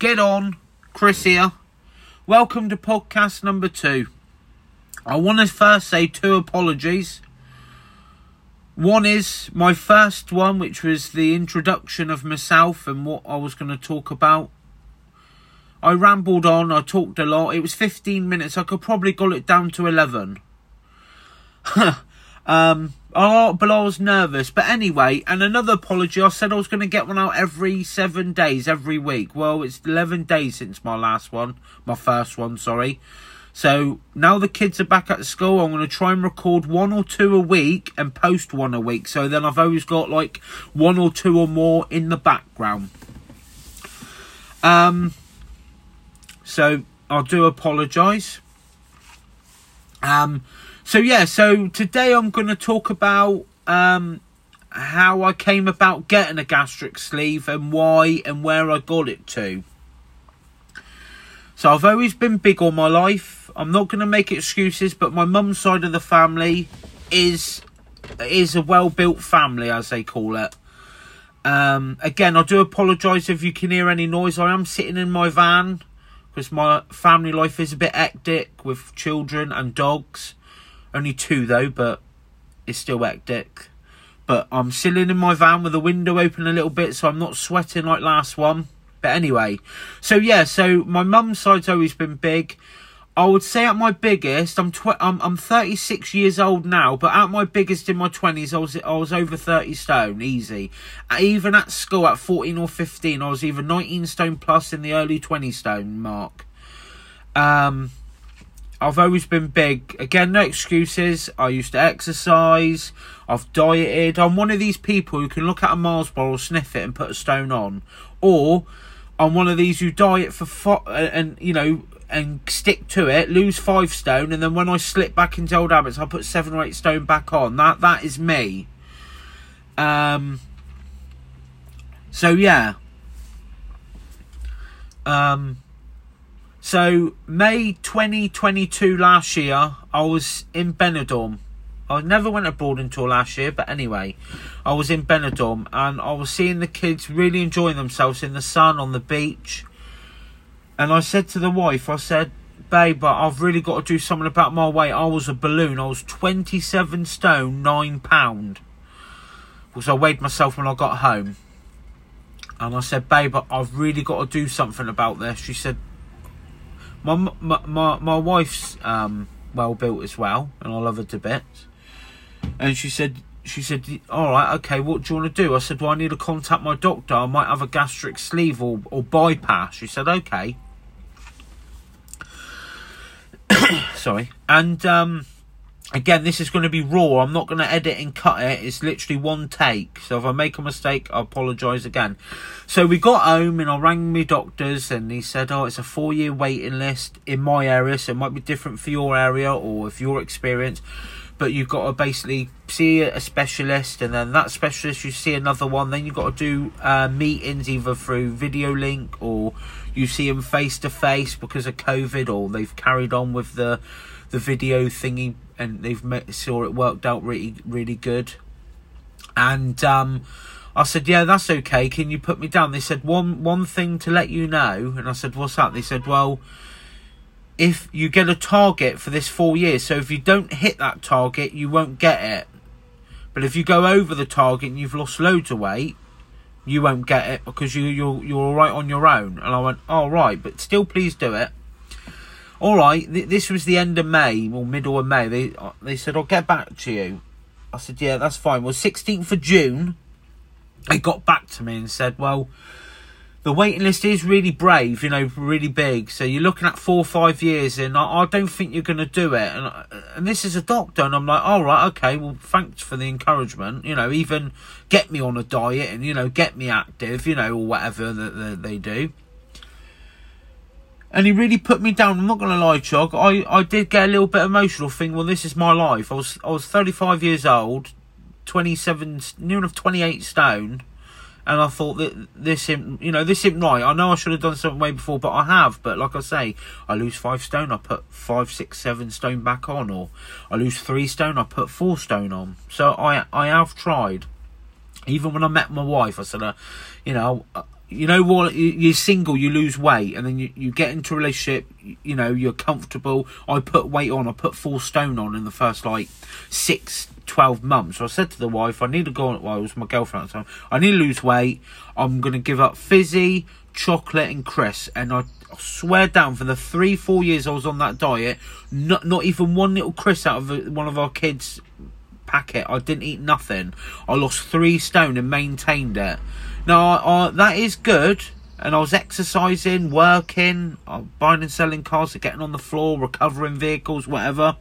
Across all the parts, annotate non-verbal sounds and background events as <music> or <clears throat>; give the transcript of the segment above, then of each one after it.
Get on, Chris here. Welcome to podcast number two. I want to first say two apologies. One is my first one, which was the introduction of myself and what I was going to talk about. I rambled on, I talked a lot. It was 15 minutes, I could probably got it down to 11. <laughs> um, oh, but I was nervous. But anyway, and another apology, I said I was going to get one out every seven days, every week. Well, it's 11 days since my last one, my first one, sorry. So now the kids are back at school, I'm going to try and record one or two a week and post one a week. So then I've always got like one or two or more in the background. Um, so I do apologise. Um, so yeah, so today I'm going to talk about um, how I came about getting a gastric sleeve and why and where I got it to. So I've always been big all my life. I'm not going to make excuses, but my mum's side of the family is is a well built family, as they call it. Um, again, I do apologise if you can hear any noise. I am sitting in my van because my family life is a bit hectic with children and dogs. Only two though, but it's still hectic. But I'm sitting in my van with the window open a little bit, so I'm not sweating like last one. But anyway, so yeah, so my mum's side's always been big. I would say at my biggest, I'm tw- I'm, I'm 36 years old now, but at my biggest in my 20s, I was I was over 30 stone, easy. Even at school at 14 or 15, I was either 19 stone plus in the early 20 stone mark. Um, I've always been big. Again, no excuses. I used to exercise. I've dieted. I'm one of these people who can look at a Mars bar or sniff it and put a stone on, or I'm one of these who diet for fo- and you know and stick to it, lose five stone, and then when I slip back into old habits, I put seven or eight stone back on. That that is me. Um. So yeah. Um. So May 2022 last year, I was in Benidorm. I never went abroad until last year, but anyway, I was in Benidorm and I was seeing the kids really enjoying themselves in the sun on the beach. And I said to the wife, I said, babe, I've really got to do something about my weight. I was a balloon. I was 27 stone, 9 pound. Because I weighed myself when I got home. And I said, babe, I've really got to do something about this. She said, my my my, wife's um, well built as well, and I love her to bits. And she said, she said, all right, okay, what do you want to do? I said, well, I need to contact my doctor. I might have a gastric sleeve or or bypass. She said, okay. <coughs> Sorry, and um, again, this is going to be raw. I'm not going to edit and cut it. It's literally one take. So if I make a mistake, I apologise again. So we got home and I rang my doctors and he said, oh, it's a four year waiting list in my area. So it might be different for your area or if your experience. But you've got to basically see a specialist and then that specialist, you see another one. Then you've got to do uh, meetings either through video link or you see them face to face because of COVID or they've carried on with the the video thingy and they've met, saw it worked out really really good. And um, I said yeah that's okay. Can you put me down? They said one one thing to let you know and I said what's that? They said well if you get a target for this four years so if you don't hit that target you won't get it. But if you go over the target and you've lost loads of weight you won't get it because you you're you're all right on your own. And I went all oh, right but still please do it all right, th- this was the end of May or middle of May. They uh, they said I'll get back to you. I said yeah, that's fine. Well, sixteenth of June, they got back to me and said, well, the waiting list is really brave, you know, really big. So you're looking at four or five years, and I, I don't think you're going to do it. And uh, and this is a doctor, and I'm like, all right, okay, well, thanks for the encouragement. You know, even get me on a diet and you know get me active, you know, or whatever that, that they do and he really put me down. I'm not going to lie, Chog. I, I did get a little bit emotional, thinking, well, this is my life. I was I was 35 years old, 27, near enough 28 stone, and I thought that this isn't, you know, this isn't right. I know I should have done something way before, but I have. But like I say, I lose five stone, I put five, six, seven stone back on, or I lose three stone, I put four stone on. So I I have tried. Even when I met my wife, I said, uh, you know. Uh, you know what? you- You're single, you lose weight, and then you, you get into a relationship. You, know, you're comfortable. I put weight on. I put four stone on in the first like six, 12 months. So I said to the wife, I need to go on. Well, it was my girlfriend at the time. I need to lose weight. I'm going to give up fizzy, chocolate, and crisps. And I, I swear down for the three, four years I was on that diet, not not even one little crisp out of a- one of our kids' packet. I didn't eat nothing. I lost three stone and maintained it. Now, that is good. And I was exercising, working, uh, buying and selling cars, getting on the floor, recovering vehicles, whatever.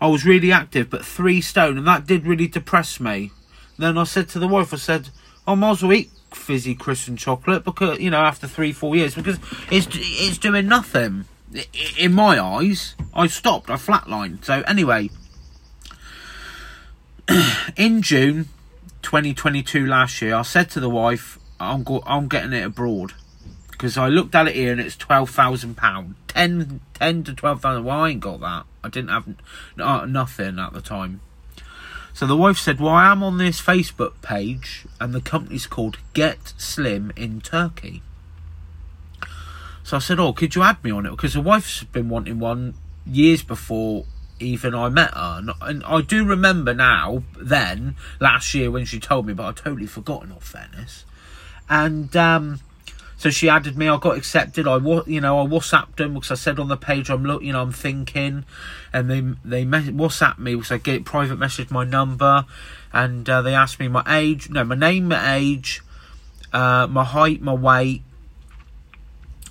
I was really active, but three stone, and that did really depress me. Then I said to the wife, I said, I might as well eat fizzy and chocolate because you know after three, four years because it's it's doing nothing. In my eyes, I stopped. I flatlined. So anyway, <clears throat> in June 2022 last year, I said to the wife, "I'm go- I'm getting it abroad." Because I looked at it here and it's twelve thousand pound, 10, 10 to twelve thousand. Well, I ain't got that. I didn't have n- uh, nothing at the time. So the wife said, "Well, I am on this Facebook page, and the company's called Get Slim in Turkey." So I said, "Oh, could you add me on it?" Because the wife's been wanting one years before even I met her, and, and I do remember now. Then last year when she told me, but I totally forgotten. All fairness, and um, so she added me. I got accepted. I you know I WhatsApped them because I said on the page I'm look you know I'm thinking, and they they me- WhatsApped me because I get private message my number, and uh, they asked me my age, no my name, my age, uh, my height, my weight,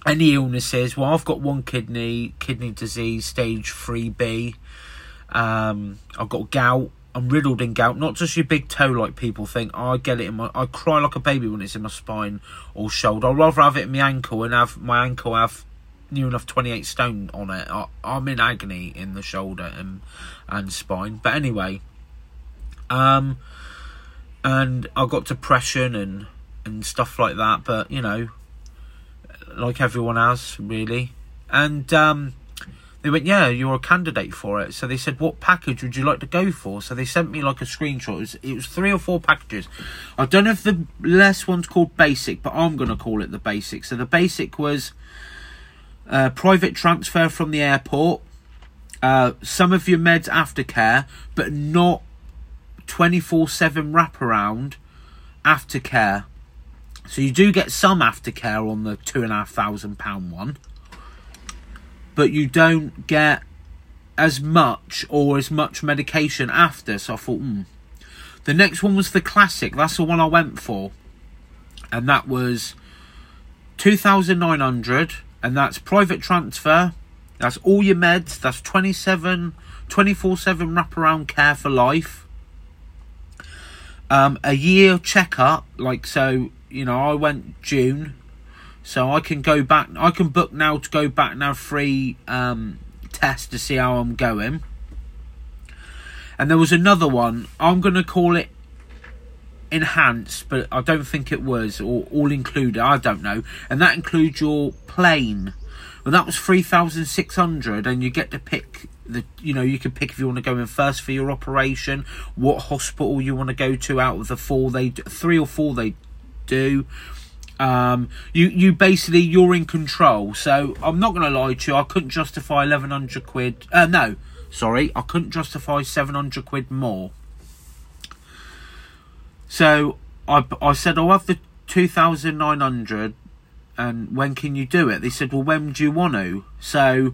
any illnesses. Well, I've got one kidney kidney disease, stage three B. Um, I've got gout. I'm riddled in gout, not just your big toe like people think. I get it in my. I cry like a baby when it's in my spine or shoulder. I'd rather have it in my ankle and have my ankle have near enough 28 stone on it. I, I'm in agony in the shoulder and and spine. But anyway, um, and I've got depression and and stuff like that. But you know, like everyone has, really. And um, they went, "Yeah, you're a candidate for it." So they said, "What package would you like to go for?" So they sent me like a screenshot. It was, it was three or four packages. I don't know if the less one's called basic, but I'm going to call it the basic. So the basic was uh, private transfer from the airport, uh, some of your meds aftercare, but not 24 7 wraparound aftercare. So you do get some aftercare on the two and a half thousand pound one, but you don't get as much or as much medication after. So I thought, hmm. The next one was the classic. That's the one I went for, and that was two thousand nine hundred, and that's private transfer. That's all your meds. That's 27, 24 7 wraparound care for life. Um, a year checkup, like so, you know, I went June, so I can go back. I can book now to go back now free um, test to see how I'm going. And there was another one. I'm gonna call it enhanced, but I don't think it was, or all included. I don't know. And that includes your plane. Well, that was three thousand six hundred, and you get to pick the. You know, you can pick if you want to go in first for your operation, what hospital you want to go to out of the four they three or four they do. Um, you you basically you're in control. So I'm not going to lie to you. I couldn't justify eleven hundred quid. Uh, no, sorry, I couldn't justify seven hundred quid more. So I I said I'll have the two thousand nine hundred, and when can you do it? They said, well, when do you want to? So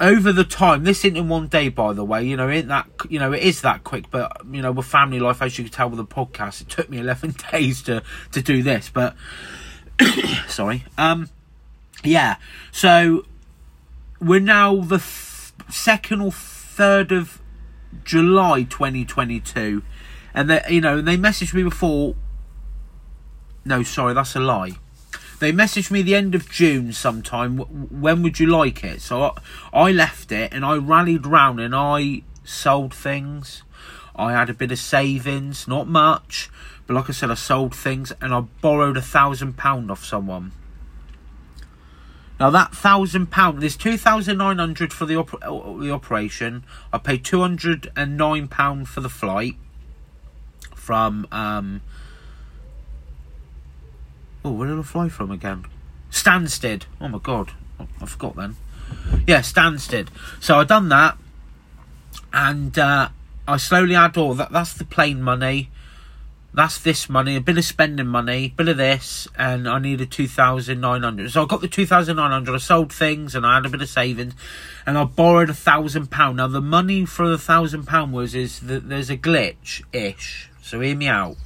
over the time, this isn't in one day, by the way. You know, it that you know it is that quick, but you know, with family life, as you can tell with the podcast, it took me eleven <laughs> days to to do this. But <coughs> sorry, um, yeah. So we're now the th- second or third of July, twenty twenty two, and they you know they messaged me before. No, sorry, that's a lie. They messaged me the end of June sometime. When would you like it? So I, I left it and I rallied round and I sold things. I had a bit of savings, not much, but like I said, I sold things and I borrowed a thousand pound off someone. Now that thousand pound, there's two thousand nine hundred for the op- the operation. I paid two hundred and nine pound for the flight from um, Oh, where did I fly from again? Stansted. Oh my god, I forgot then. Yeah, Stansted. So I done that, and uh, I slowly add all that. That's the plane money. That's this money, a bit of spending money, a bit of this, and I needed two thousand nine hundred. So I got the two thousand nine hundred. I sold things, and I had a bit of savings, and I borrowed a thousand pound. Now the money for the thousand pound was is that there's a glitch ish. So hear me out.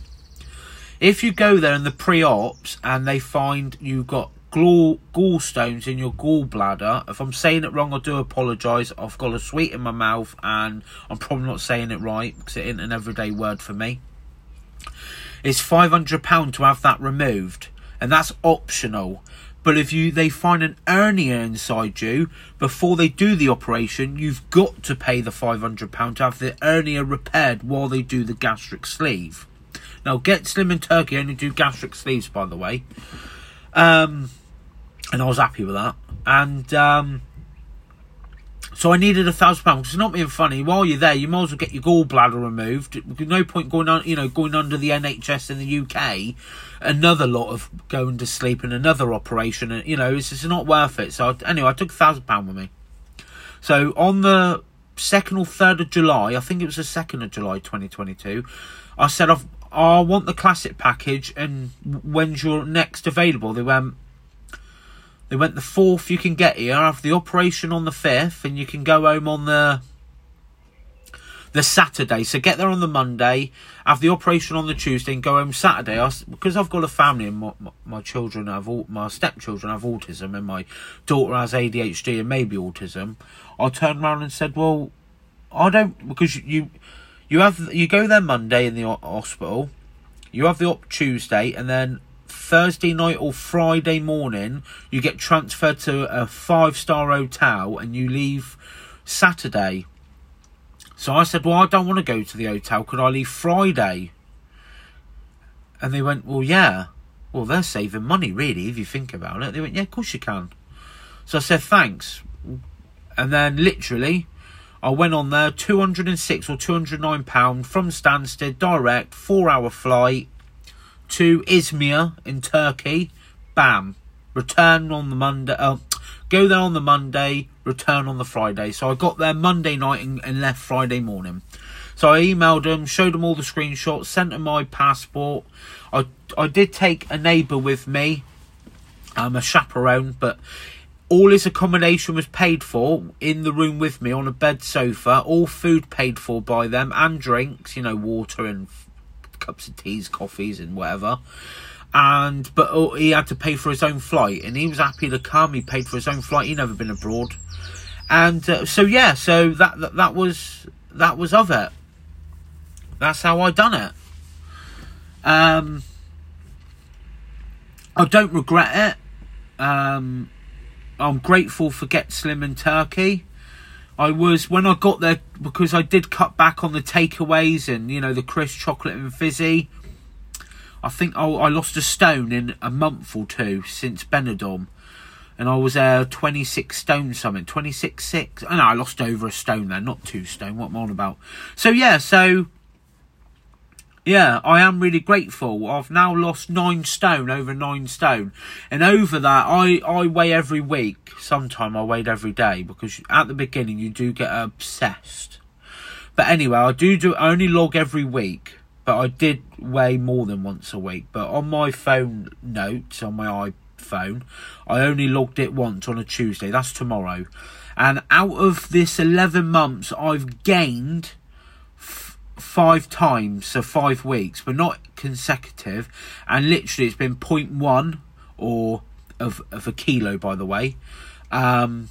If you go there in the pre-ops and they find you've got gall, gallstones in your gallbladder, if I'm saying it wrong, I do apologise. I've got a sweet in my mouth and I'm probably not saying it right because it isn't an everyday word for me. It's £500 to have that removed and that's optional. But if you they find an hernia inside you before they do the operation, you've got to pay the five hundred pound to have the hernia repaired while they do the gastric sleeve. Now, Get Slim in Turkey only do gastric sleeves, by the way. Um, and I was happy with that. And um, so I needed a thousand pounds. It's not being funny. While you're there, you might as well get your gallbladder removed. No point going on, you know, going under the NHS in the UK. Another lot of going to sleep and another operation, and you know, it's just not worth it. So anyway, I took a thousand pound with me. So on the second or third of July, I think it was the second of July, 2022. I said I've I want the classic package, and when's your next available? They went, they went the fourth. You can get here I have the operation on the fifth, and you can go home on the the Saturday. So get there on the Monday, have the operation on the Tuesday, and go home Saturday. I, because I've got a family and my, my, my children have all, my stepchildren have autism, and my daughter has ADHD and maybe autism. I turned around and said, "Well, I don't because you." You have you go there Monday in the hospital. You have the op Tuesday, and then Thursday night or Friday morning you get transferred to a five star hotel, and you leave Saturday. So I said, "Well, I don't want to go to the hotel. Could I leave Friday?" And they went, "Well, yeah. Well, they're saving money, really, if you think about it." They went, "Yeah, of course you can." So I said, "Thanks." And then literally I went on there, 206 or 209 pound from Stansted, direct, four hour flight to Izmir in Turkey. Bam. Return on the Monday. Uh, go there on the Monday, return on the Friday. So I got there Monday night and, and left Friday morning. So I emailed them, showed them all the screenshots, sent them my passport. I I did take a neighbour with me, um, a chaperone, but all his accommodation was paid for in the room with me on a bed sofa. All food paid for by them and drinks, you know, water and cups of teas, coffees, and whatever. And but oh, he had to pay for his own flight, and he was happy to come. He paid for his own flight. He'd never been abroad, and uh, so yeah, so that, that that was that was of it. That's how I done it. Um, I don't regret it. Um, I'm grateful for Get Slim in Turkey. I was when I got there because I did cut back on the takeaways and you know the crisp chocolate and fizzy. I think I, I lost a stone in a month or two since Benidorm, and I was there uh, 26 stone something, 26 six. I know I lost over a stone there, not two stone. What am I on about? So yeah, so yeah, I am really grateful. I've now lost nine stone, over nine stone. And over that, I, I weigh every week. Sometime I weighed every day because at the beginning you do get obsessed. But anyway, I do do I only log every week. But I did weigh more than once a week. But on my phone notes, on my iPhone, I only logged it once on a Tuesday. That's tomorrow. And out of this 11 months, I've gained five times, so five weeks, but not consecutive. And literally, it's been 0.1 or of of a kilo, by the way. Um,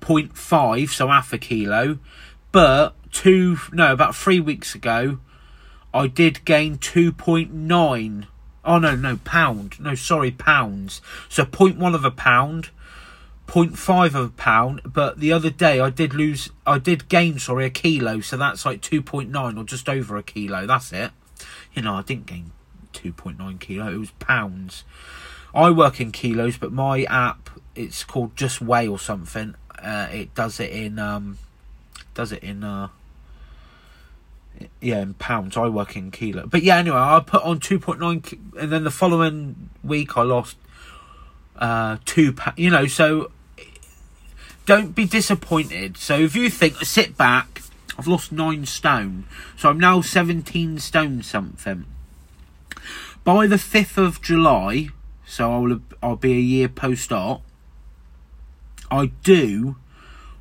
0.5, so half a kilo. But two, no, about three weeks ago, I did gain 2.9. Oh no, no, pound. No, sorry, pounds. So 0.1 of a pound 0.5 of a pound, but the other day I did lose, I did gain, sorry, a kilo, so that's like 2.9 or just over a kilo. That's it. You know, I didn't gain 2.9 kilo, it was pounds. I work in kilos, but my app, it's called Just Weigh or something. Uh, it does it in, um, does it in, uh, Yeah, in pounds. I work in kilo. But yeah, anyway, I put on 2.9, and then the following week I lost uh, two pounds. You know, so don't be disappointed. So if you think, sit back, I've lost nine stone, so I'm now 17 stone something. By the 5th of July, so I'll, I'll be a year post op, I do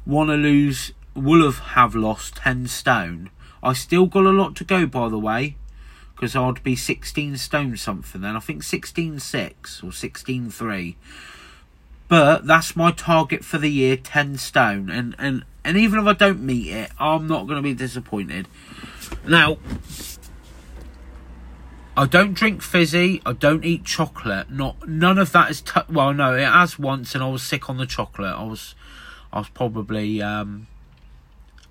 want to lose, will have, have lost 10 stone. I still got a lot to go, by the way, because I'd be 16 stone something then. I think 16.6 or 16.3. But that's my target for the year, 10 stone. And, and, and even if I don't meet it, I'm not going to be disappointed. Now, I don't drink fizzy. I don't eat chocolate. Not none of that is. T- well, no, it has once, and I was sick on the chocolate. I was, I was probably um,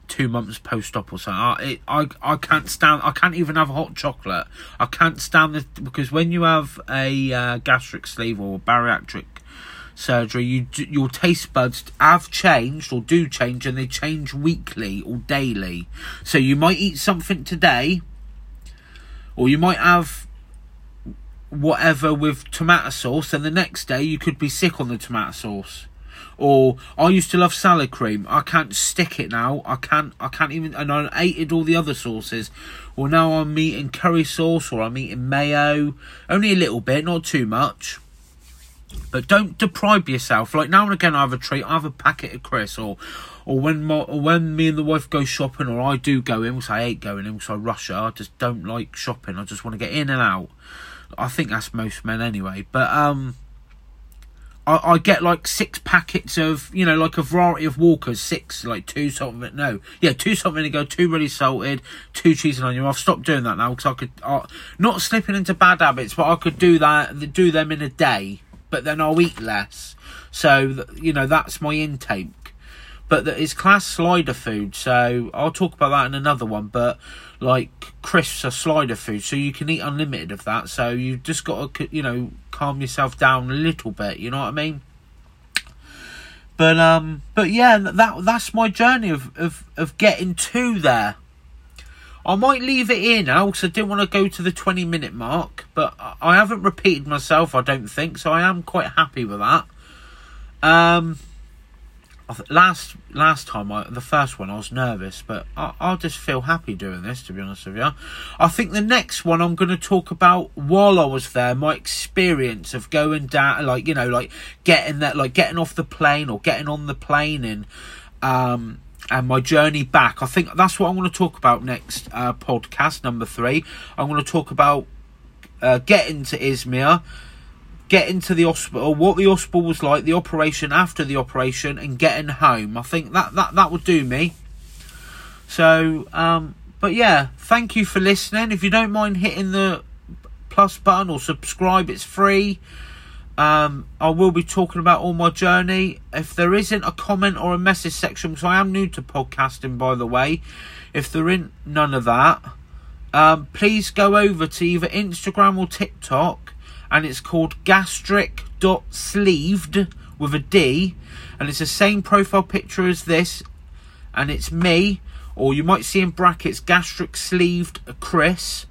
two months post op or something. I, it, I I can't stand. I can't even have hot chocolate. I can't stand it because when you have a uh, gastric sleeve or bariatric surgery, you your taste buds have changed or do change, and they change weekly or daily. So you might eat something today or you might have whatever with tomato sauce, and the next day you could be sick on the tomato sauce. Or I used to love salad cream. I can't stick it now. I can't. I can't even. And I hated all the other sauces. Well, now I'm eating curry sauce or I'm eating mayo. Only a little bit, not too much. But don't deprive yourself. Like now and again, I have a treat. I have a packet of crisps, or or when my, or when me and the wife go shopping, or I do go in, which I hate going in, because I rush her. I just don't like shopping. I just want to get in and out. I think that's most men anyway. But um, I, I get like six packets of you know like a variety of Walkers, six like two something. No, yeah, two salt vinegar, two ready salted, two cheese and onion. I've stopped doing that now because I could uh, not slipping into bad habits, but I could do that, do them in a day, but then I'll eat less. So you know that's my intake but it's class slider food. So I'll talk about that in another one. But like crisps are slider food, so you can eat unlimited of that. So you just got to you know calm yourself down a little bit. You know what I mean? But um, but yeah, that that's my journey of of of getting to there. I might leave it here now because I didn't want to go to the 20 minute mark, but I haven't repeated myself, I don't think, so I am quite happy with that. Um, last last time, I, the first one, I was nervous, but I, I'll just feel happy doing this. To be honest with you, I think the next one I'm going to talk about while I was there, my experience of going down, like you know, like getting that, like getting off the plane or getting on the plane and um and my journey back. I think that's what I'm going to talk about next uh, podcast number three. I'm going to talk about uh, getting to Izmir getting to the hospital, what the hospital was like, the operation after the operation, and getting home. I think that that that would do me. So, um, but yeah, thank you for listening. If you don't mind hitting the plus button or subscribe, it's free. Um, I will be talking about all my journey. If there isn't a comment or a message section, because I am new to podcasting, by the way, if there isn't none of that, um, please go over to either Instagram or TikTok and it's called gastric.sleeved with a D, and it's the same profile picture as this, and it's me, or you might see in brackets gastric sleeved Chris.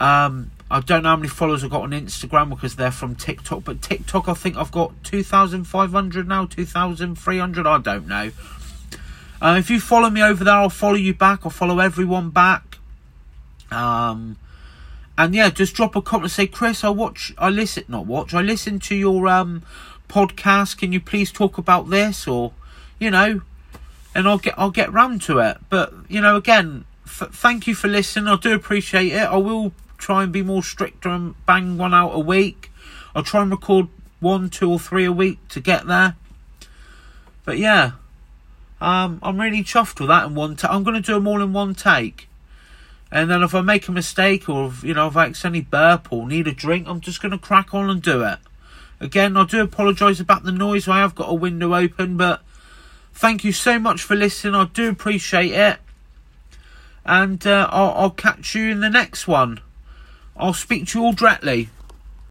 Um, I don't know how many followers I've got on Instagram because they're from TikTok, but TikTok I think I've got 2,500 now, 2,300, I don't know. Uh, if you follow me over there, I'll follow you back. I'll follow everyone back. Um, and yeah, just drop a comment and say, Chris, I watch, I listen, not watch, I listen to your um podcast. Can you please talk about this, or you know, and I'll get I'll get round to it. But you know, again, f- thank you for listening. I do appreciate it. I will try and be more stricter and bang one out a week. I'll try and record one, two, or three a week to get there. But yeah, um, I'm really chuffed with that in one. i I'm going to do them all in one take. And then if I make a mistake or, if, you know, if I accidentally burp or need a drink, I'm just going to crack on and do it. Again, I do apologise about the noise. I have got a window open, but thank you so much for listening. I do appreciate it. And uh, I'll, I'll catch you in the next one. I'll speak to you all directly.